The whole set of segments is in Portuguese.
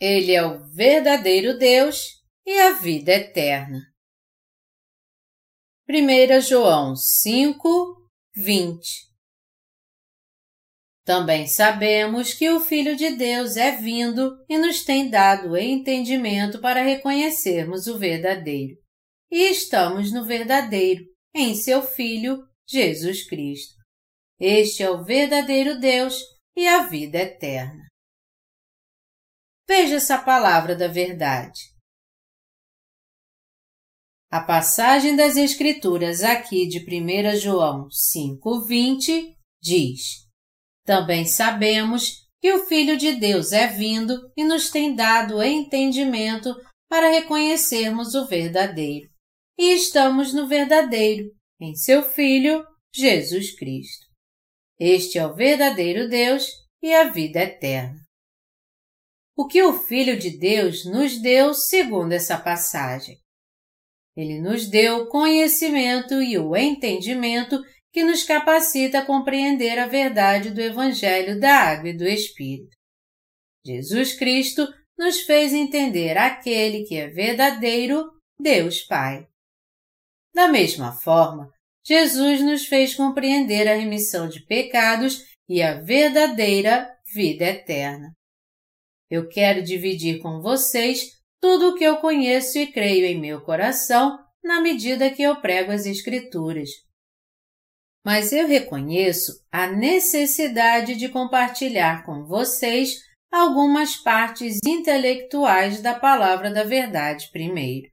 Ele é o verdadeiro Deus e a vida eterna. 1 João 5, 20 Também sabemos que o Filho de Deus é vindo e nos tem dado entendimento para reconhecermos o verdadeiro. E estamos no verdadeiro, em seu Filho, Jesus Cristo. Este é o verdadeiro Deus e a vida eterna. Veja essa palavra da verdade. A passagem das Escrituras aqui de 1 João 5,20 diz: Também sabemos que o Filho de Deus é vindo e nos tem dado entendimento para reconhecermos o verdadeiro. E estamos no verdadeiro, em seu Filho, Jesus Cristo. Este é o verdadeiro Deus e a vida eterna o que o Filho de Deus nos deu segundo essa passagem. Ele nos deu o conhecimento e o entendimento que nos capacita a compreender a verdade do Evangelho da Água e do Espírito. Jesus Cristo nos fez entender aquele que é verdadeiro Deus Pai. Da mesma forma, Jesus nos fez compreender a remissão de pecados e a verdadeira vida eterna. Eu quero dividir com vocês tudo o que eu conheço e creio em meu coração na medida que eu prego as Escrituras. Mas eu reconheço a necessidade de compartilhar com vocês algumas partes intelectuais da palavra da verdade primeiro.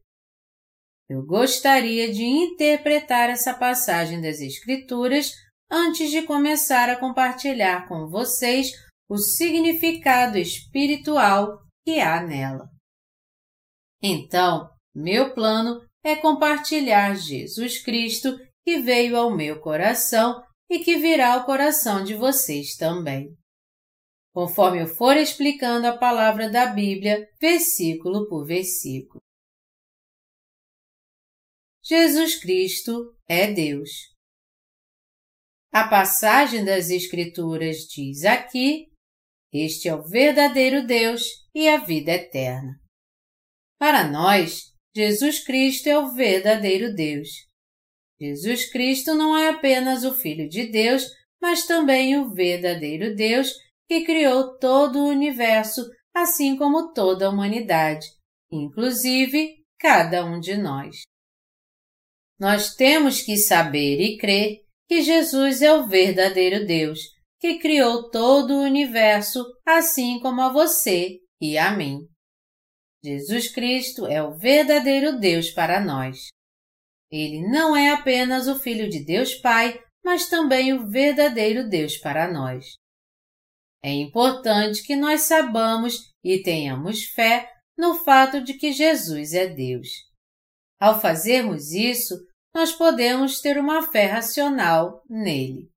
Eu gostaria de interpretar essa passagem das Escrituras antes de começar a compartilhar com vocês o significado espiritual que há nela. Então, meu plano é compartilhar Jesus Cristo que veio ao meu coração e que virá ao coração de vocês também. Conforme eu for explicando a palavra da Bíblia, versículo por versículo. Jesus Cristo é Deus. A passagem das Escrituras diz aqui este é o verdadeiro Deus e a vida eterna. Para nós, Jesus Cristo é o verdadeiro Deus. Jesus Cristo não é apenas o Filho de Deus, mas também o verdadeiro Deus que criou todo o universo, assim como toda a humanidade, inclusive cada um de nós. Nós temos que saber e crer que Jesus é o verdadeiro Deus que criou todo o universo, assim como a você e a mim. Jesus Cristo é o verdadeiro Deus para nós. Ele não é apenas o Filho de Deus Pai, mas também o verdadeiro Deus para nós. É importante que nós sabamos e tenhamos fé no fato de que Jesus é Deus. Ao fazermos isso, nós podemos ter uma fé racional nele.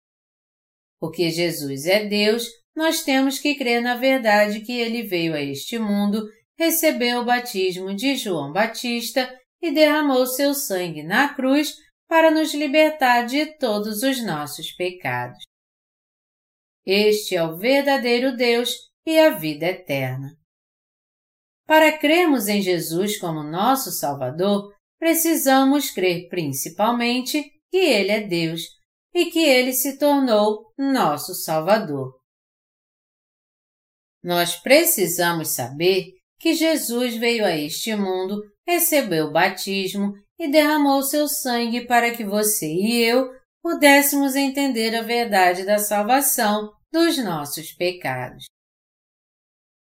Porque Jesus é Deus, nós temos que crer na verdade que ele veio a este mundo, recebeu o batismo de João Batista e derramou seu sangue na cruz para nos libertar de todos os nossos pecados. Este é o verdadeiro Deus e a vida eterna. Para crermos em Jesus como nosso Salvador, precisamos crer principalmente que Ele é Deus e que ele se tornou nosso Salvador. Nós precisamos saber que Jesus veio a este mundo, recebeu o batismo e derramou seu sangue para que você e eu pudéssemos entender a verdade da salvação dos nossos pecados.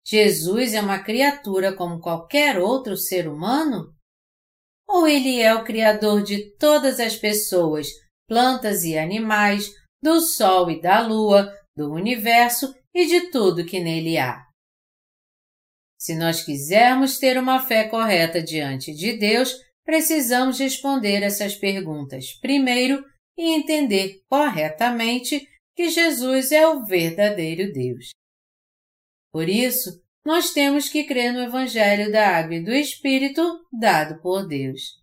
Jesus é uma criatura como qualquer outro ser humano? Ou ele é o Criador de todas as pessoas, plantas e animais, do Sol e da Lua, do universo e de tudo que nele há. Se nós quisermos ter uma fé correta diante de Deus, precisamos responder essas perguntas primeiro e entender corretamente que Jesus é o verdadeiro Deus. Por isso, nós temos que crer no Evangelho da Água e do Espírito dado por Deus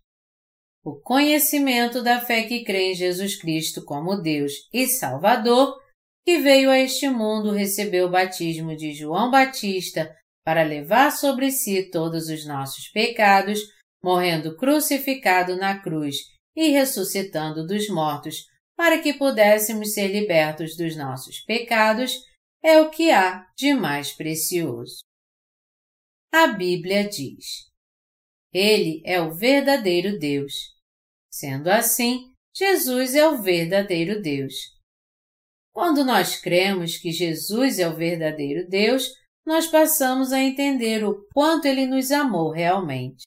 o conhecimento da fé que crê em Jesus Cristo como Deus e Salvador, que veio a este mundo, recebeu o batismo de João Batista, para levar sobre si todos os nossos pecados, morrendo crucificado na cruz e ressuscitando dos mortos, para que pudéssemos ser libertos dos nossos pecados, é o que há de mais precioso. A Bíblia diz: Ele é o verdadeiro Deus. Sendo assim, Jesus é o verdadeiro Deus. Quando nós cremos que Jesus é o verdadeiro Deus, nós passamos a entender o quanto ele nos amou realmente.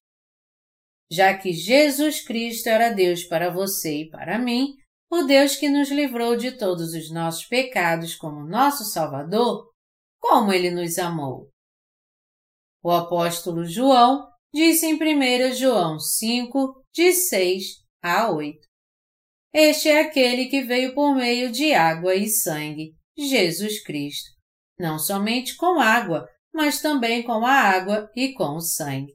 Já que Jesus Cristo era Deus para você e para mim, o Deus que nos livrou de todos os nossos pecados como nosso Salvador, como ele nos amou. O apóstolo João disse em 1 João 5, de 6 a 8. Este é aquele que veio por meio de água e sangue, Jesus Cristo não somente com água, mas também com a água e com o sangue.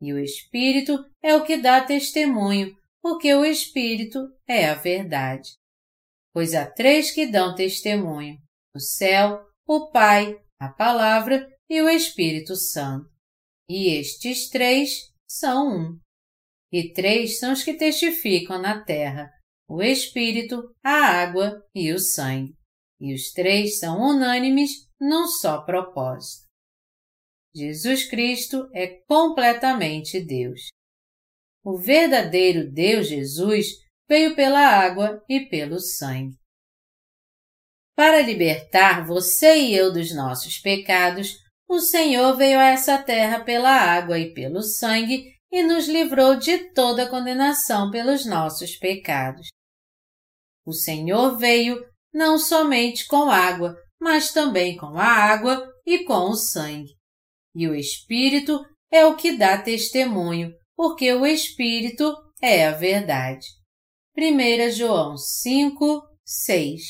E o Espírito é o que dá testemunho, porque o Espírito é a verdade. Pois há três que dão testemunho: o céu, o Pai, a Palavra e o Espírito Santo. E estes três são um. E três são os que testificam na terra: o Espírito, a água e o sangue. E os três são unânimes num só propósito. Jesus Cristo é completamente Deus. O verdadeiro Deus Jesus veio pela água e pelo sangue. Para libertar você e eu dos nossos pecados, o Senhor veio a essa terra pela água e pelo sangue e nos livrou de toda condenação pelos nossos pecados. O Senhor veio não somente com água, mas também com a água e com o sangue. E o Espírito é o que dá testemunho, porque o Espírito é a verdade. 1 João 5, 6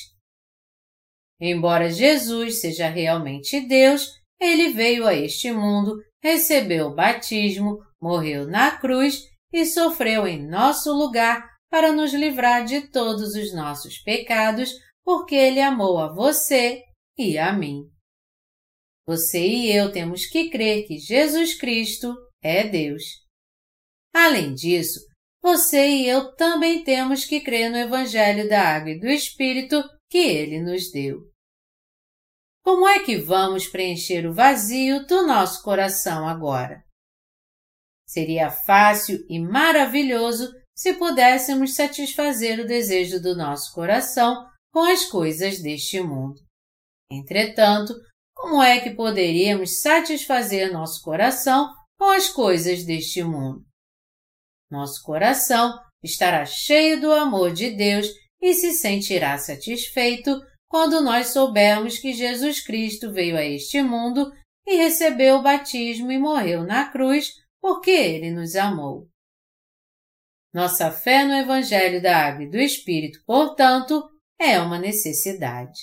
Embora Jesus seja realmente Deus, ele veio a este mundo, recebeu o batismo, morreu na cruz e sofreu em nosso lugar para nos livrar de todos os nossos pecados, porque ele amou a você e a mim. Você e eu temos que crer que Jesus Cristo é Deus. Além disso, você e eu também temos que crer no Evangelho da Água e do Espírito que Ele nos deu. Como é que vamos preencher o vazio do nosso coração agora? Seria fácil e maravilhoso se pudéssemos satisfazer o desejo do nosso coração com as coisas deste mundo. Entretanto, como é que poderíamos satisfazer nosso coração com as coisas deste mundo? Nosso coração estará cheio do amor de Deus e se sentirá satisfeito quando nós soubermos que Jesus Cristo veio a este mundo e recebeu o batismo e morreu na cruz porque ele nos amou. Nossa fé no Evangelho da Água e do Espírito, portanto, é uma necessidade.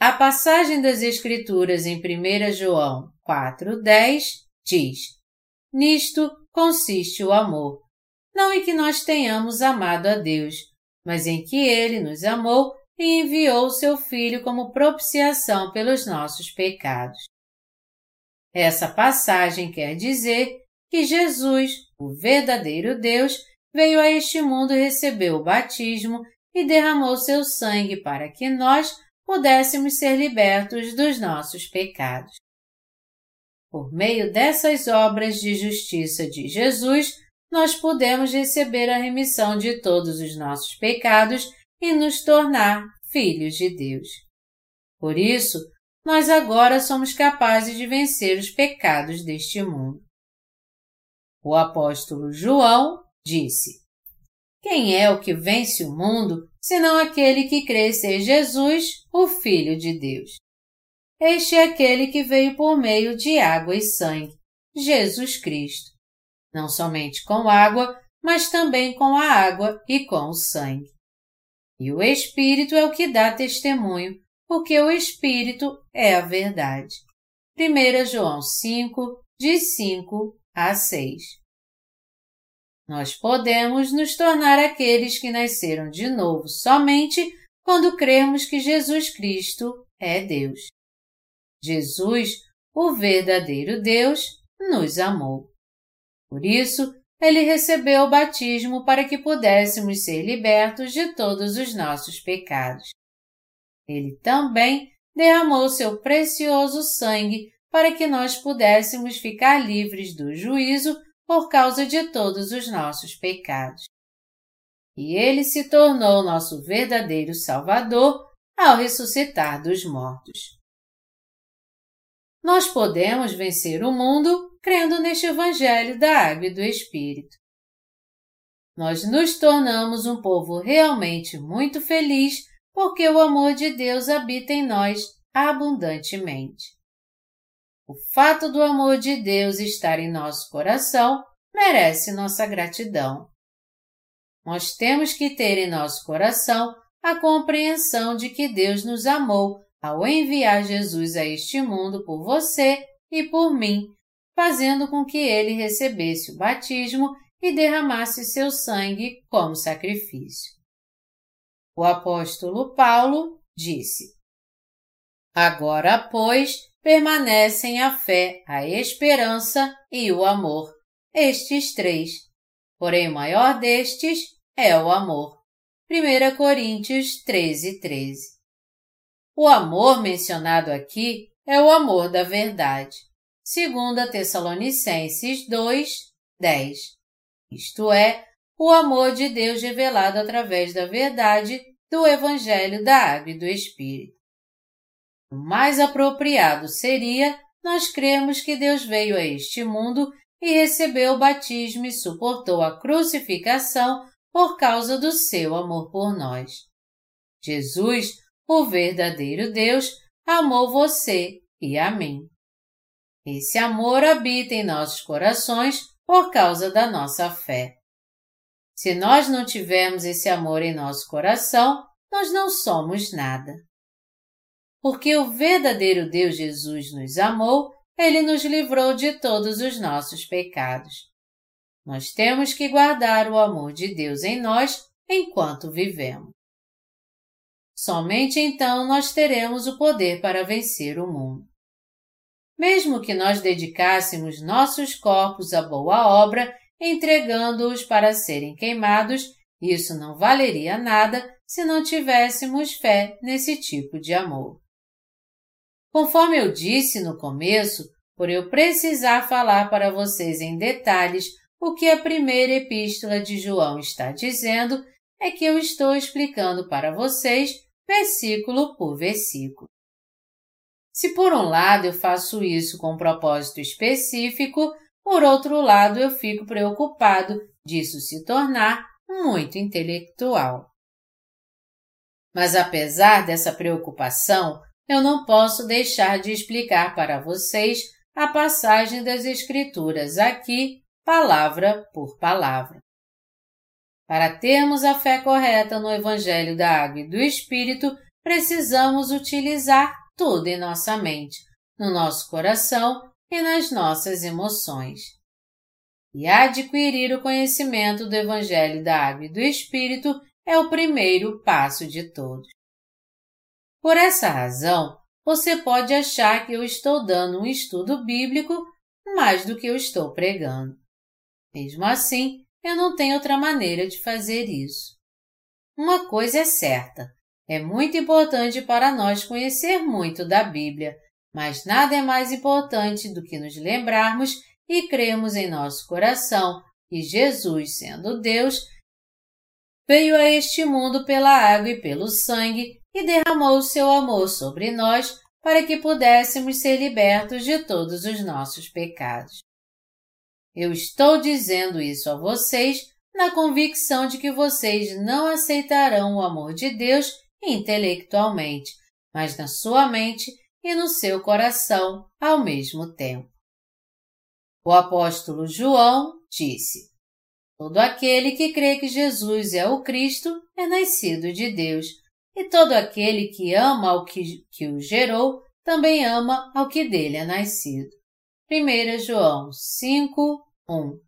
A passagem das Escrituras em 1 João 4,10 diz: Nisto consiste o amor, não em que nós tenhamos amado a Deus, mas em que Ele nos amou e enviou o seu Filho como propiciação pelos nossos pecados. Essa passagem quer dizer que Jesus, o verdadeiro Deus, veio a este mundo recebeu o batismo e derramou seu sangue para que nós pudéssemos ser libertos dos nossos pecados. Por meio dessas obras de justiça de Jesus, nós podemos receber a remissão de todos os nossos pecados e nos tornar filhos de Deus. Por isso, nós agora somos capazes de vencer os pecados deste mundo. O apóstolo João disse: Quem é o que vence o mundo senão aquele que crê ser Jesus, o Filho de Deus. Este é aquele que veio por meio de água e sangue, Jesus Cristo. Não somente com água, mas também com a água e com o sangue. E o Espírito é o que dá testemunho, porque o Espírito é a verdade. 1 João 5, de 5 a 6 nós podemos nos tornar aqueles que nasceram de novo somente quando cremos que Jesus Cristo é Deus. Jesus, o verdadeiro Deus, nos amou. Por isso, ele recebeu o batismo para que pudéssemos ser libertos de todos os nossos pecados. Ele também derramou seu precioso sangue para que nós pudéssemos ficar livres do juízo por causa de todos os nossos pecados. E ele se tornou nosso verdadeiro Salvador ao ressuscitar dos mortos. Nós podemos vencer o mundo crendo neste Evangelho da Água e do Espírito. Nós nos tornamos um povo realmente muito feliz porque o amor de Deus habita em nós abundantemente. O fato do amor de Deus estar em nosso coração merece nossa gratidão. Nós temos que ter em nosso coração a compreensão de que Deus nos amou ao enviar Jesus a este mundo por você e por mim, fazendo com que ele recebesse o batismo e derramasse seu sangue como sacrifício. O apóstolo Paulo disse: Agora, pois, permanecem a fé, a esperança e o amor, estes três. Porém, o maior destes é o amor. 1 Coríntios 13, 13. O amor mencionado aqui é o amor da verdade. 2 Tessalonicenses 2, 10. Isto é, o amor de Deus revelado através da verdade do Evangelho da Água e do Espírito. O mais apropriado seria nós cremos que Deus veio a este mundo e recebeu o batismo e suportou a crucificação por causa do seu amor por nós. Jesus o verdadeiro Deus amou você e a mim. Esse amor habita em nossos corações por causa da nossa fé. Se nós não tivermos esse amor em nosso coração, nós não somos nada. Porque o verdadeiro Deus Jesus nos amou, ele nos livrou de todos os nossos pecados. Nós temos que guardar o amor de Deus em nós enquanto vivemos. Somente então nós teremos o poder para vencer o mundo. Mesmo que nós dedicássemos nossos corpos à boa obra, entregando-os para serem queimados, isso não valeria nada se não tivéssemos fé nesse tipo de amor. Conforme eu disse no começo, por eu precisar falar para vocês em detalhes o que a primeira epístola de João está dizendo, é que eu estou explicando para vocês versículo por versículo. Se por um lado eu faço isso com um propósito específico, por outro lado eu fico preocupado disso se tornar muito intelectual. Mas apesar dessa preocupação, eu não posso deixar de explicar para vocês a passagem das Escrituras aqui, palavra por palavra. Para termos a fé correta no Evangelho da Água e do Espírito, precisamos utilizar tudo em nossa mente, no nosso coração e nas nossas emoções. E adquirir o conhecimento do Evangelho da Água e do Espírito é o primeiro passo de todos. Por essa razão, você pode achar que eu estou dando um estudo bíblico mais do que eu estou pregando. Mesmo assim, eu não tenho outra maneira de fazer isso. Uma coisa é certa: é muito importante para nós conhecer muito da Bíblia, mas nada é mais importante do que nos lembrarmos e crermos em nosso coração que Jesus, sendo Deus, veio a este mundo pela água e pelo sangue e derramou o seu amor sobre nós para que pudéssemos ser libertos de todos os nossos pecados. Eu estou dizendo isso a vocês na convicção de que vocês não aceitarão o amor de Deus intelectualmente, mas na sua mente e no seu coração ao mesmo tempo. O apóstolo João disse: Todo aquele que crê que Jesus é o Cristo é nascido de Deus, e todo aquele que ama ao que, que o gerou também ama ao que dele é nascido. 1 João 5, 1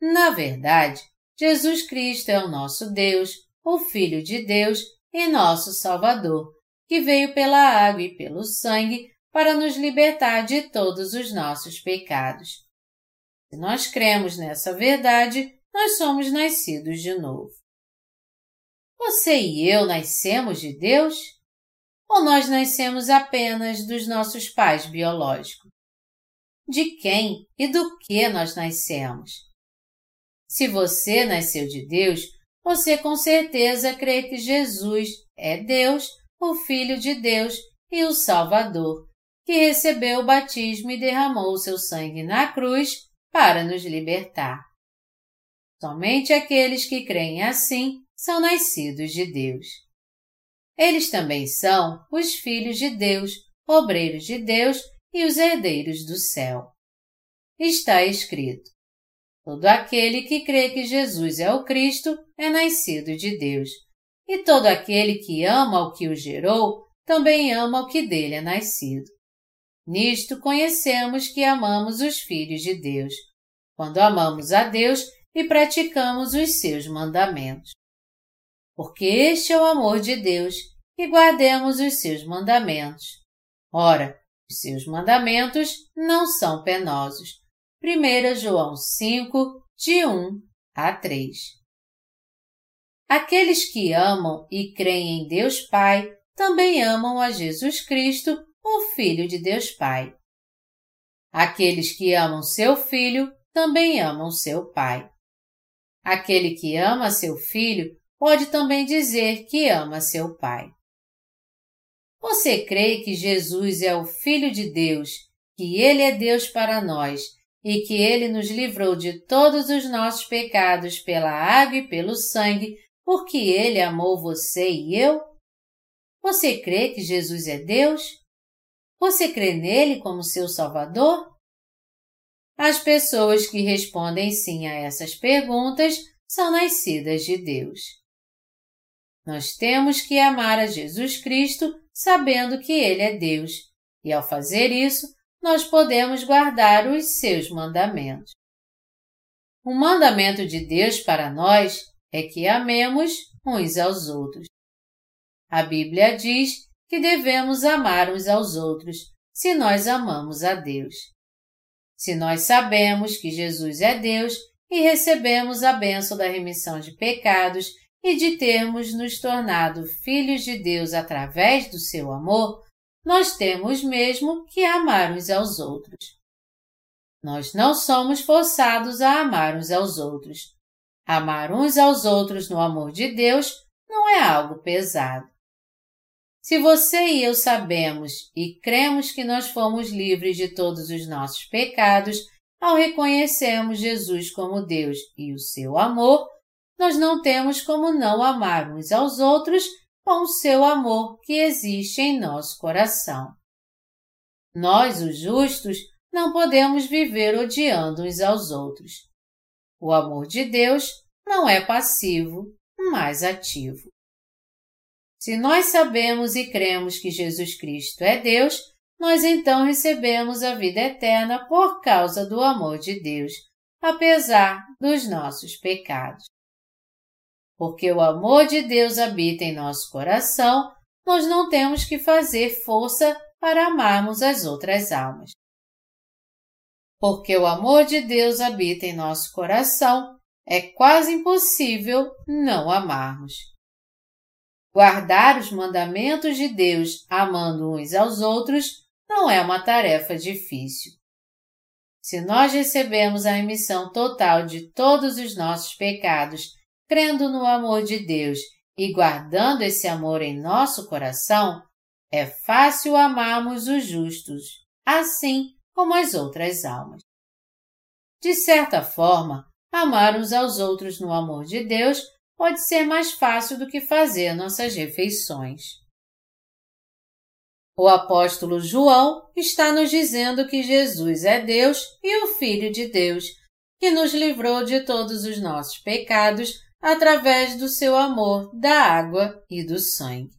Na verdade, Jesus Cristo é o nosso Deus, o Filho de Deus e nosso Salvador, que veio pela água e pelo sangue para nos libertar de todos os nossos pecados. Se nós cremos nessa verdade, nós somos nascidos de novo. Você e eu nascemos de Deus? Ou nós nascemos apenas dos nossos pais biológicos? De quem e do que nós nascemos? Se você nasceu de Deus, você com certeza crê que Jesus é Deus, o Filho de Deus e o Salvador, que recebeu o batismo e derramou o seu sangue na cruz para nos libertar. Somente aqueles que creem assim são nascidos de Deus. Eles também são os filhos de Deus, obreiros de Deus e os herdeiros do céu. Está escrito: Todo aquele que crê que Jesus é o Cristo é nascido de Deus, e todo aquele que ama o que o gerou também ama o que dele é nascido. Nisto conhecemos que amamos os filhos de Deus, quando amamos a Deus e praticamos os seus mandamentos. Porque este é o amor de Deus, que guardemos os seus mandamentos. Ora, os seus mandamentos não são penosos. 1 João 5, de 1 a 3. Aqueles que amam e creem em Deus Pai também amam a Jesus Cristo, o Filho de Deus Pai. Aqueles que amam seu Filho também amam seu Pai. Aquele que ama seu filho pode também dizer que ama seu Pai. Você crê que Jesus é o Filho de Deus, que Ele é Deus para nós e que Ele nos livrou de todos os nossos pecados pela água e pelo sangue, porque Ele amou você e eu? Você crê que Jesus é Deus? Você crê nele como seu Salvador? As pessoas que respondem sim a essas perguntas são nascidas de Deus. Nós temos que amar a Jesus Cristo sabendo que Ele é Deus, e ao fazer isso, nós podemos guardar os seus mandamentos. O mandamento de Deus para nós é que amemos uns aos outros. A Bíblia diz que devemos amar uns aos outros se nós amamos a Deus. Se nós sabemos que Jesus é Deus e recebemos a bênção da remissão de pecados e de termos nos tornado filhos de Deus através do seu amor, nós temos mesmo que amar uns aos outros. Nós não somos forçados a amar uns aos outros. Amar uns aos outros no amor de Deus não é algo pesado. Se você e eu sabemos e cremos que nós fomos livres de todos os nossos pecados ao reconhecermos Jesus como Deus e o seu amor, nós não temos como não amar uns aos outros com o seu amor que existe em nosso coração. Nós, os justos, não podemos viver odiando uns aos outros. O amor de Deus não é passivo, mas ativo. Se nós sabemos e cremos que Jesus Cristo é Deus, nós então recebemos a vida eterna por causa do amor de Deus, apesar dos nossos pecados. Porque o amor de Deus habita em nosso coração, nós não temos que fazer força para amarmos as outras almas. Porque o amor de Deus habita em nosso coração, é quase impossível não amarmos. Guardar os mandamentos de Deus amando uns aos outros não é uma tarefa difícil. Se nós recebemos a remissão total de todos os nossos pecados, crendo no amor de Deus e guardando esse amor em nosso coração, é fácil amarmos os justos, assim como as outras almas. De certa forma, amar uns aos outros no amor de Deus pode ser mais fácil do que fazer nossas refeições. O apóstolo João está nos dizendo que Jesus é Deus e o Filho de Deus, que nos livrou de todos os nossos pecados através do seu amor da água e do sangue.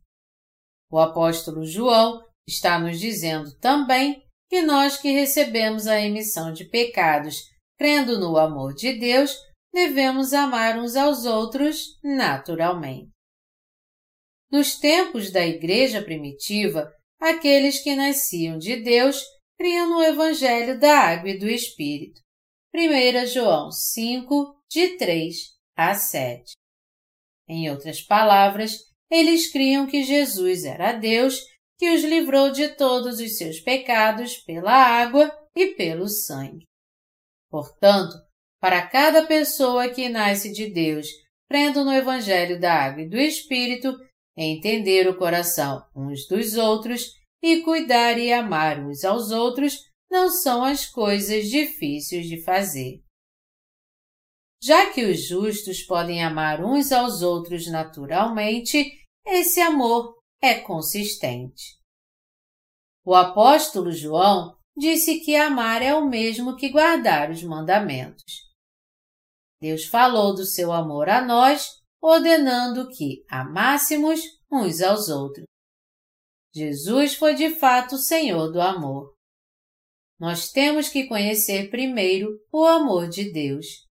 O apóstolo João está nos dizendo também que nós que recebemos a emissão de pecados crendo no amor de Deus, devemos amar uns aos outros naturalmente. Nos tempos da Igreja primitiva, aqueles que nasciam de Deus criam no Evangelho da Água e do Espírito. 1 João 5, de 3 a 7. Em outras palavras, eles criam que Jesus era Deus que os livrou de todos os seus pecados pela água e pelo sangue. Portanto, para cada pessoa que nasce de Deus, crendo no Evangelho da Água e do Espírito, entender o coração uns dos outros e cuidar e amar uns aos outros não são as coisas difíceis de fazer. Já que os justos podem amar uns aos outros naturalmente, esse amor é consistente. O apóstolo João disse que amar é o mesmo que guardar os mandamentos. Deus falou do seu amor a nós, ordenando que amássemos uns aos outros. Jesus foi de fato o Senhor do amor. Nós temos que conhecer primeiro o amor de Deus.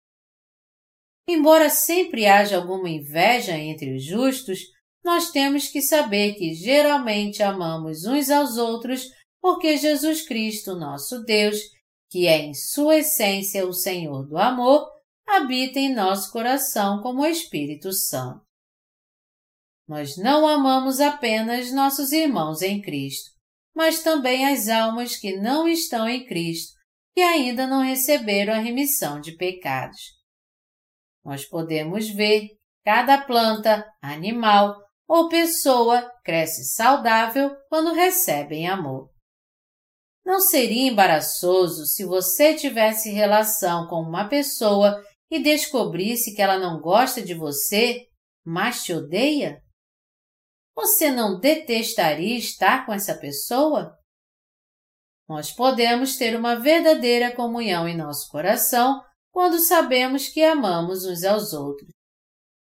Embora sempre haja alguma inveja entre os justos, nós temos que saber que geralmente amamos uns aos outros porque Jesus Cristo, nosso Deus, que é em sua essência o Senhor do amor, habita em nosso coração como Espírito Santo. Nós não amamos apenas nossos irmãos em Cristo, mas também as almas que não estão em Cristo, que ainda não receberam a remissão de pecados. Nós podemos ver cada planta, animal ou pessoa cresce saudável quando recebem amor. Não seria embaraçoso se você tivesse relação com uma pessoa e descobrisse que ela não gosta de você, mas te odeia? Você não detestaria estar com essa pessoa? Nós podemos ter uma verdadeira comunhão em nosso coração quando sabemos que amamos uns aos outros.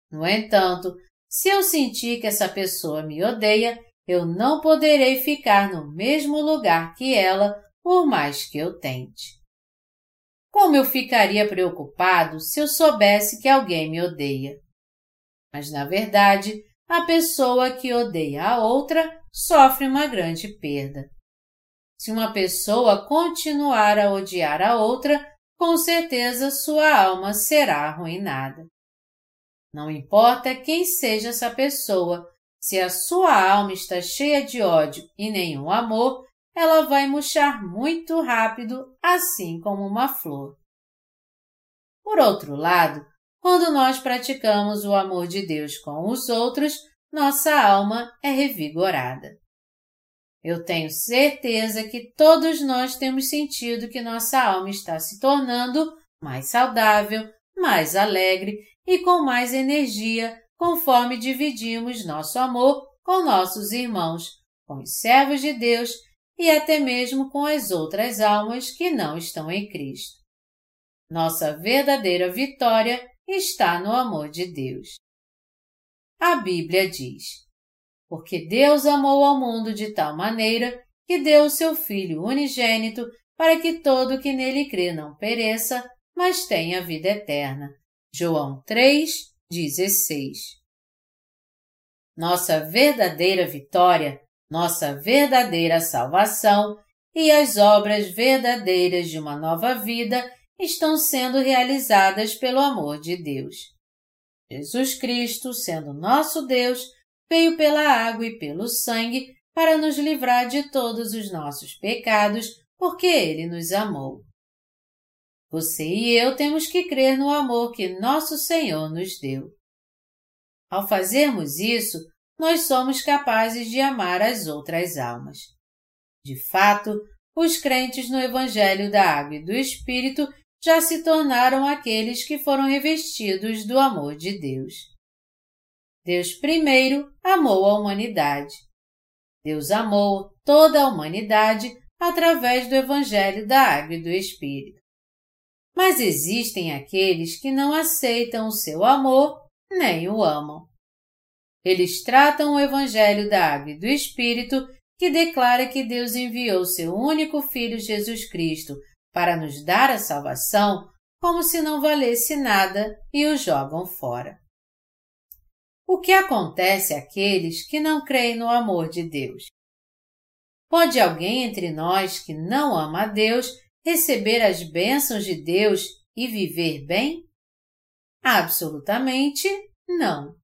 No entanto, se eu sentir que essa pessoa me odeia, eu não poderei ficar no mesmo lugar que ela por mais que eu tente. Como eu ficaria preocupado se eu soubesse que alguém me odeia? Mas, na verdade, a pessoa que odeia a outra sofre uma grande perda. Se uma pessoa continuar a odiar a outra, com certeza sua alma será arruinada. Não importa quem seja essa pessoa, se a sua alma está cheia de ódio e nenhum amor, ela vai murchar muito rápido, assim como uma flor. Por outro lado, quando nós praticamos o amor de Deus com os outros, nossa alma é revigorada. Eu tenho certeza que todos nós temos sentido que nossa alma está se tornando mais saudável, mais alegre e com mais energia conforme dividimos nosso amor com nossos irmãos, com os servos de Deus e até mesmo com as outras almas que não estão em Cristo. Nossa verdadeira vitória está no amor de Deus. A Bíblia diz: Porque Deus amou ao mundo de tal maneira que deu o seu Filho unigênito para que todo que nele crê não pereça, mas tenha vida eterna. João 3, 16. Nossa verdadeira vitória nossa verdadeira salvação e as obras verdadeiras de uma nova vida estão sendo realizadas pelo amor de Deus. Jesus Cristo, sendo nosso Deus, veio pela água e pelo sangue para nos livrar de todos os nossos pecados, porque Ele nos amou. Você e eu temos que crer no amor que nosso Senhor nos deu. Ao fazermos isso, nós somos capazes de amar as outras almas. De fato, os crentes no Evangelho da Água e do Espírito já se tornaram aqueles que foram revestidos do amor de Deus. Deus primeiro amou a humanidade. Deus amou toda a humanidade através do Evangelho da Água e do Espírito. Mas existem aqueles que não aceitam o seu amor nem o amam. Eles tratam o Evangelho da Água e do Espírito, que declara que Deus enviou seu único Filho Jesus Cristo para nos dar a salvação, como se não valesse nada e o jogam fora. O que acontece àqueles que não creem no amor de Deus? Pode alguém entre nós que não ama a Deus receber as bênçãos de Deus e viver bem? Absolutamente não.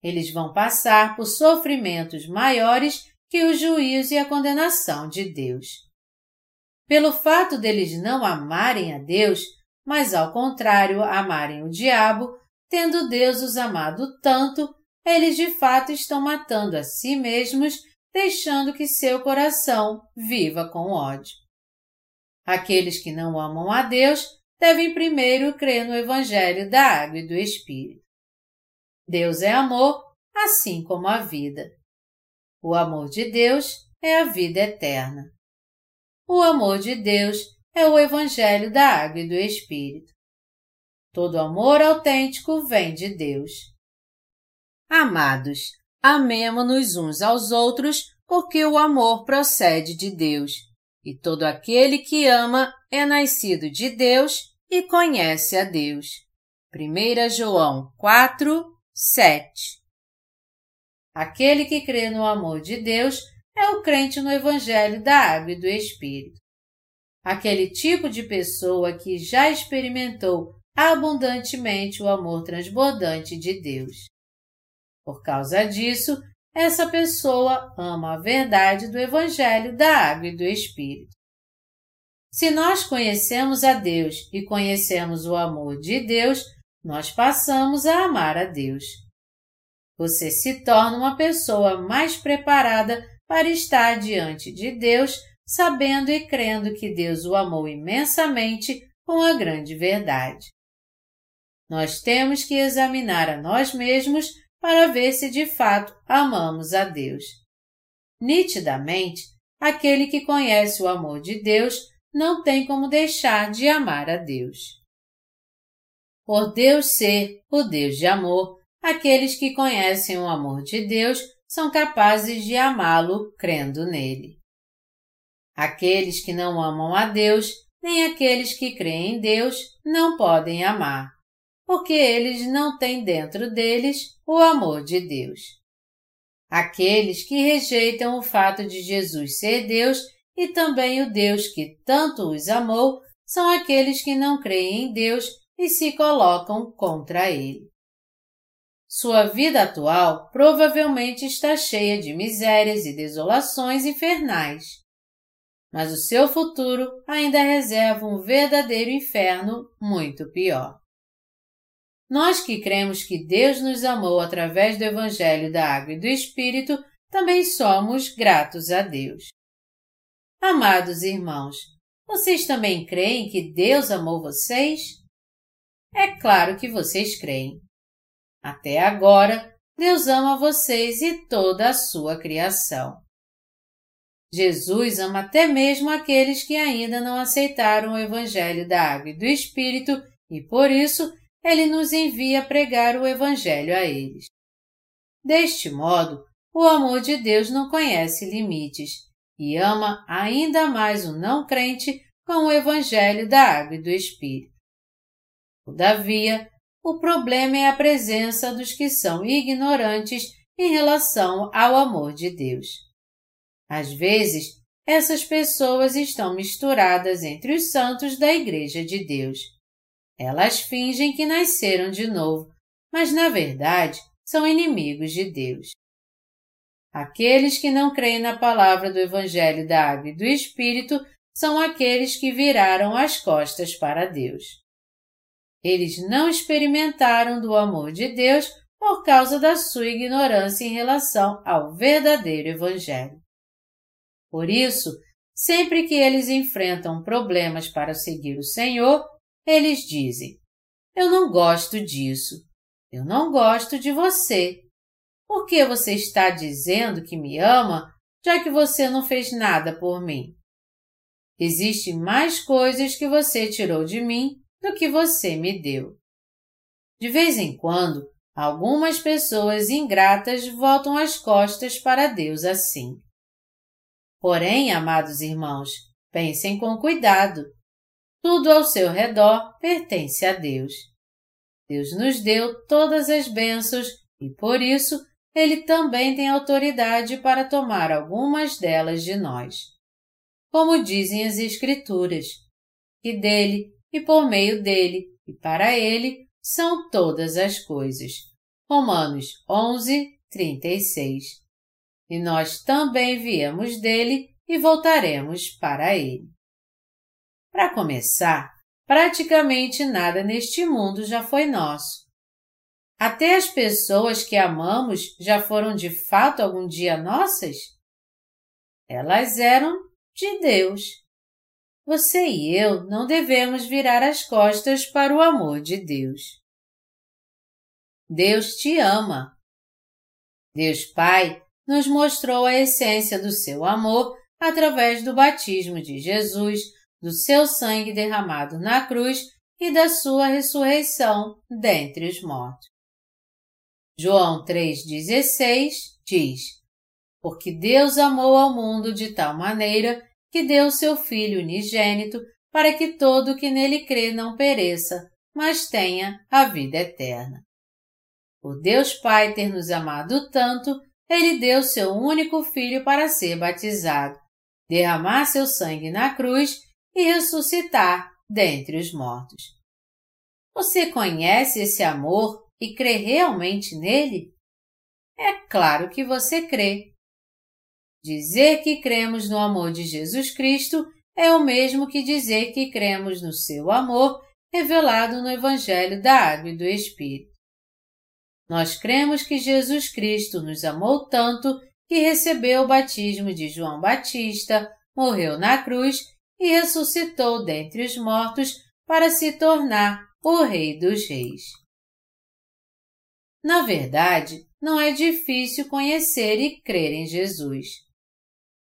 Eles vão passar por sofrimentos maiores que o juízo e a condenação de Deus. Pelo fato deles não amarem a Deus, mas ao contrário amarem o diabo, tendo Deus os amado tanto, eles de fato estão matando a si mesmos, deixando que seu coração viva com ódio. Aqueles que não amam a Deus devem primeiro crer no Evangelho da Água e do Espírito. Deus é amor, assim como a vida. O amor de Deus é a vida eterna. O amor de Deus é o Evangelho da Água e do Espírito. Todo amor autêntico vem de Deus. Amados, amemo-nos uns aos outros, porque o amor procede de Deus, e todo aquele que ama é nascido de Deus e conhece a Deus. 1 João 4, 7 Aquele que crê no amor de Deus é o crente no Evangelho da Água e do Espírito. Aquele tipo de pessoa que já experimentou abundantemente o amor transbordante de Deus. Por causa disso, essa pessoa ama a verdade do Evangelho da Água e do Espírito. Se nós conhecemos a Deus e conhecemos o amor de Deus, nós passamos a amar a Deus. Você se torna uma pessoa mais preparada para estar diante de Deus, sabendo e crendo que Deus o amou imensamente com a grande verdade. Nós temos que examinar a nós mesmos para ver se de fato amamos a Deus. Nitidamente, aquele que conhece o amor de Deus não tem como deixar de amar a Deus. Por Deus ser o Deus de amor, aqueles que conhecem o amor de Deus são capazes de amá-lo crendo nele. Aqueles que não amam a Deus, nem aqueles que creem em Deus, não podem amar, porque eles não têm dentro deles o amor de Deus. Aqueles que rejeitam o fato de Jesus ser Deus e também o Deus que tanto os amou são aqueles que não creem em Deus e se colocam contra Ele. Sua vida atual provavelmente está cheia de misérias e desolações infernais. Mas o seu futuro ainda reserva um verdadeiro inferno muito pior. Nós que cremos que Deus nos amou através do Evangelho da Água e do Espírito, também somos gratos a Deus. Amados irmãos, vocês também creem que Deus amou vocês? É claro que vocês creem. Até agora, Deus ama vocês e toda a sua criação. Jesus ama até mesmo aqueles que ainda não aceitaram o Evangelho da Água e do Espírito e, por isso, ele nos envia pregar o Evangelho a eles. Deste modo, o amor de Deus não conhece limites e ama ainda mais o não crente com o Evangelho da Água e do Espírito. Todavia, o problema é a presença dos que são ignorantes em relação ao amor de Deus. Às vezes, essas pessoas estão misturadas entre os santos da Igreja de Deus. Elas fingem que nasceram de novo, mas na verdade são inimigos de Deus. Aqueles que não creem na palavra do Evangelho da Água e do Espírito são aqueles que viraram as costas para Deus. Eles não experimentaram do amor de Deus por causa da sua ignorância em relação ao verdadeiro Evangelho. Por isso, sempre que eles enfrentam problemas para seguir o Senhor, eles dizem: Eu não gosto disso. Eu não gosto de você. Por que você está dizendo que me ama, já que você não fez nada por mim? Existem mais coisas que você tirou de mim do que você me deu. De vez em quando, algumas pessoas ingratas voltam as costas para Deus assim. Porém, amados irmãos, pensem com cuidado. Tudo ao seu redor pertence a Deus. Deus nos deu todas as bênçãos e, por isso, ele também tem autoridade para tomar algumas delas de nós. Como dizem as Escrituras, que dele e por meio dele e para ele são todas as coisas. Romanos 11, 36. E nós também viemos dele e voltaremos para ele. Para começar, praticamente nada neste mundo já foi nosso. Até as pessoas que amamos já foram de fato algum dia nossas? Elas eram de Deus. Você e eu não devemos virar as costas para o amor de Deus. Deus te ama. Deus Pai nos mostrou a essência do seu amor através do batismo de Jesus, do seu sangue derramado na cruz e da sua ressurreição dentre os mortos. João 3,16 diz: Porque Deus amou ao mundo de tal maneira que deu seu Filho unigênito para que todo o que nele crê não pereça, mas tenha a vida eterna. Por Deus Pai ter nos amado tanto, ele deu seu único filho para ser batizado, derramar seu sangue na cruz e ressuscitar dentre os mortos. Você conhece esse amor e crê realmente nele? É claro que você crê. Dizer que cremos no amor de Jesus Cristo é o mesmo que dizer que cremos no seu amor revelado no Evangelho da Água e do Espírito. Nós cremos que Jesus Cristo nos amou tanto que recebeu o batismo de João Batista, morreu na cruz e ressuscitou dentre os mortos para se tornar o Rei dos Reis. Na verdade, não é difícil conhecer e crer em Jesus.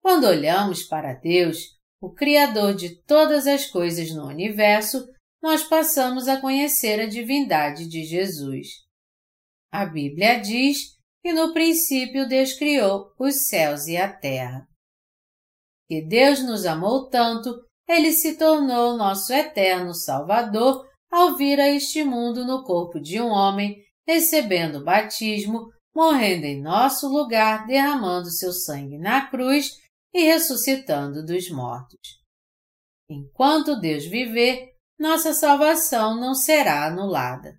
Quando olhamos para Deus, o Criador de todas as coisas no universo, nós passamos a conhecer a divindade de Jesus. A Bíblia diz que no princípio Deus criou os céus e a terra. Que Deus nos amou tanto, ele se tornou nosso eterno Salvador ao vir a este mundo no corpo de um homem recebendo o batismo, morrendo em nosso lugar, derramando seu sangue na cruz e ressuscitando dos mortos. Enquanto Deus viver, nossa salvação não será anulada.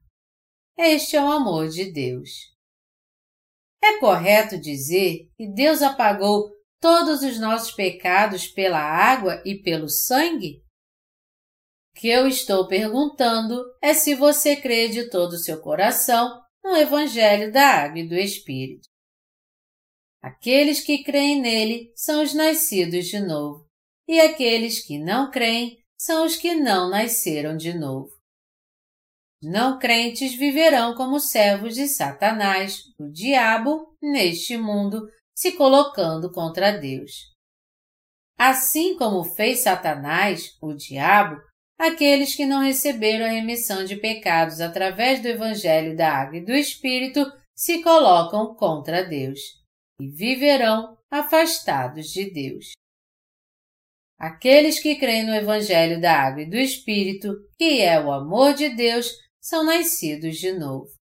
Este é o amor de Deus. É correto dizer que Deus apagou todos os nossos pecados pela água e pelo sangue? O que eu estou perguntando é se você crê de todo o seu coração no Evangelho da Água e do Espírito. Aqueles que creem nele são os nascidos de novo, e aqueles que não creem são os que não nasceram de novo. Não crentes viverão como servos de Satanás, o diabo, neste mundo, se colocando contra Deus. Assim como fez Satanás, o diabo, aqueles que não receberam a remissão de pecados através do Evangelho da Água e do Espírito se colocam contra Deus e viverão afastados de Deus. Aqueles que creem no Evangelho da Água e do Espírito, que é o amor de Deus, são nascidos de novo.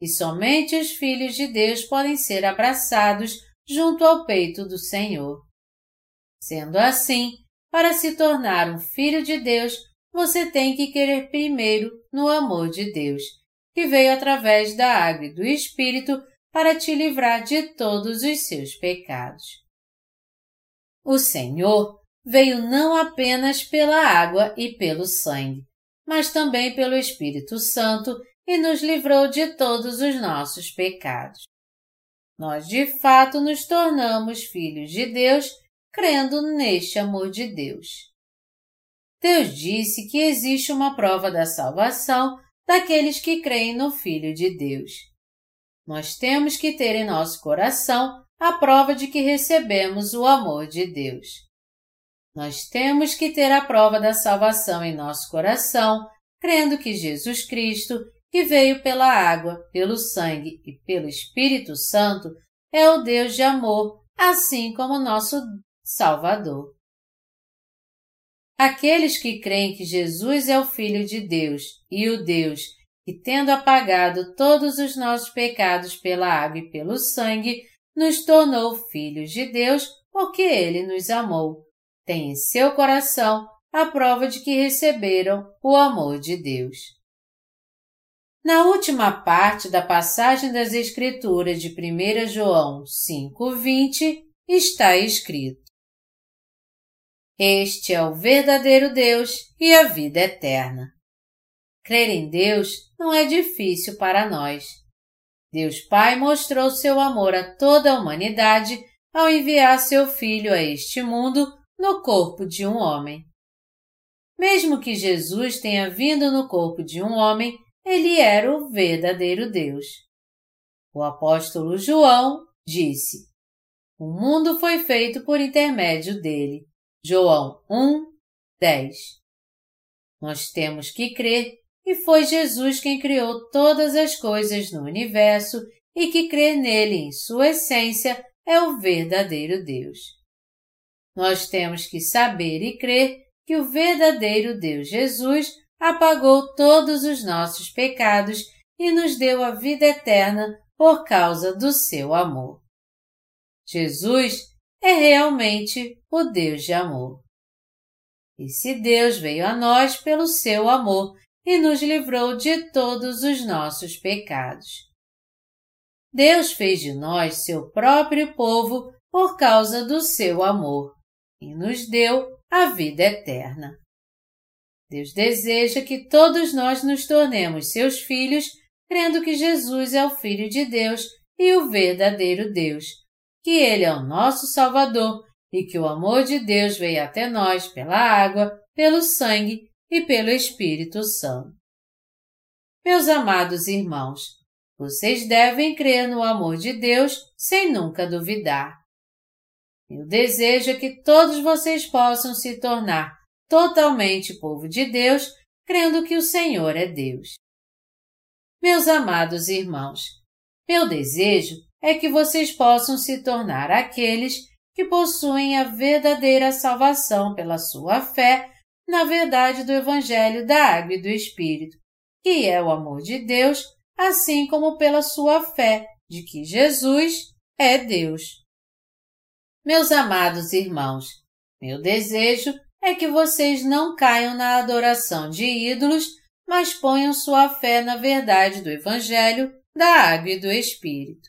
E somente os filhos de Deus podem ser abraçados junto ao peito do Senhor. Sendo assim, para se tornar um filho de Deus, você tem que querer primeiro no amor de Deus, que veio através da água e do Espírito para te livrar de todos os seus pecados. O Senhor veio não apenas pela água e pelo sangue, mas também pelo Espírito Santo e nos livrou de todos os nossos pecados. Nós de fato nos tornamos filhos de Deus crendo neste amor de Deus. Deus disse que existe uma prova da salvação daqueles que creem no Filho de Deus. Nós temos que ter em nosso coração a prova de que recebemos o amor de Deus. Nós temos que ter a prova da salvação em nosso coração, crendo que Jesus Cristo, que veio pela água, pelo sangue e pelo Espírito Santo, é o Deus de amor, assim como nosso Salvador. Aqueles que creem que Jesus é o Filho de Deus e o Deus que, tendo apagado todos os nossos pecados pela água e pelo sangue, nos tornou filhos de Deus porque Ele nos amou. Tem em seu coração a prova de que receberam o amor de Deus. Na última parte da passagem das Escrituras de 1 João 5,20 está escrito: Este é o verdadeiro Deus e a vida eterna. Crer em Deus não é difícil para nós. Deus Pai mostrou seu amor a toda a humanidade ao enviar seu Filho a este mundo no corpo de um homem. Mesmo que Jesus tenha vindo no corpo de um homem, ele era o verdadeiro Deus. O apóstolo João disse: O mundo foi feito por intermédio dele. João 1, 10. Nós temos que crer que foi Jesus quem criou todas as coisas no universo e que crer nele em sua essência é o verdadeiro Deus. Nós temos que saber e crer que o verdadeiro Deus Jesus apagou todos os nossos pecados e nos deu a vida eterna por causa do seu amor. Jesus é realmente o Deus de amor. Esse Deus veio a nós pelo seu amor e nos livrou de todos os nossos pecados. Deus fez de nós seu próprio povo por causa do seu amor e nos deu a vida eterna. Deus deseja que todos nós nos tornemos seus filhos, crendo que Jesus é o Filho de Deus e o verdadeiro Deus, que Ele é o nosso Salvador e que o amor de Deus veio até nós pela água, pelo sangue e pelo Espírito Santo. Meus amados irmãos, vocês devem crer no amor de Deus sem nunca duvidar. Meu desejo que todos vocês possam se tornar totalmente povo de Deus, crendo que o Senhor é Deus. Meus amados irmãos, meu desejo é que vocês possam se tornar aqueles que possuem a verdadeira salvação pela sua fé na verdade do Evangelho da Água e do Espírito, que é o amor de Deus, assim como pela sua fé de que Jesus é Deus. Meus amados irmãos, meu desejo é que vocês não caiam na adoração de ídolos, mas ponham sua fé na verdade do Evangelho, da água e do Espírito.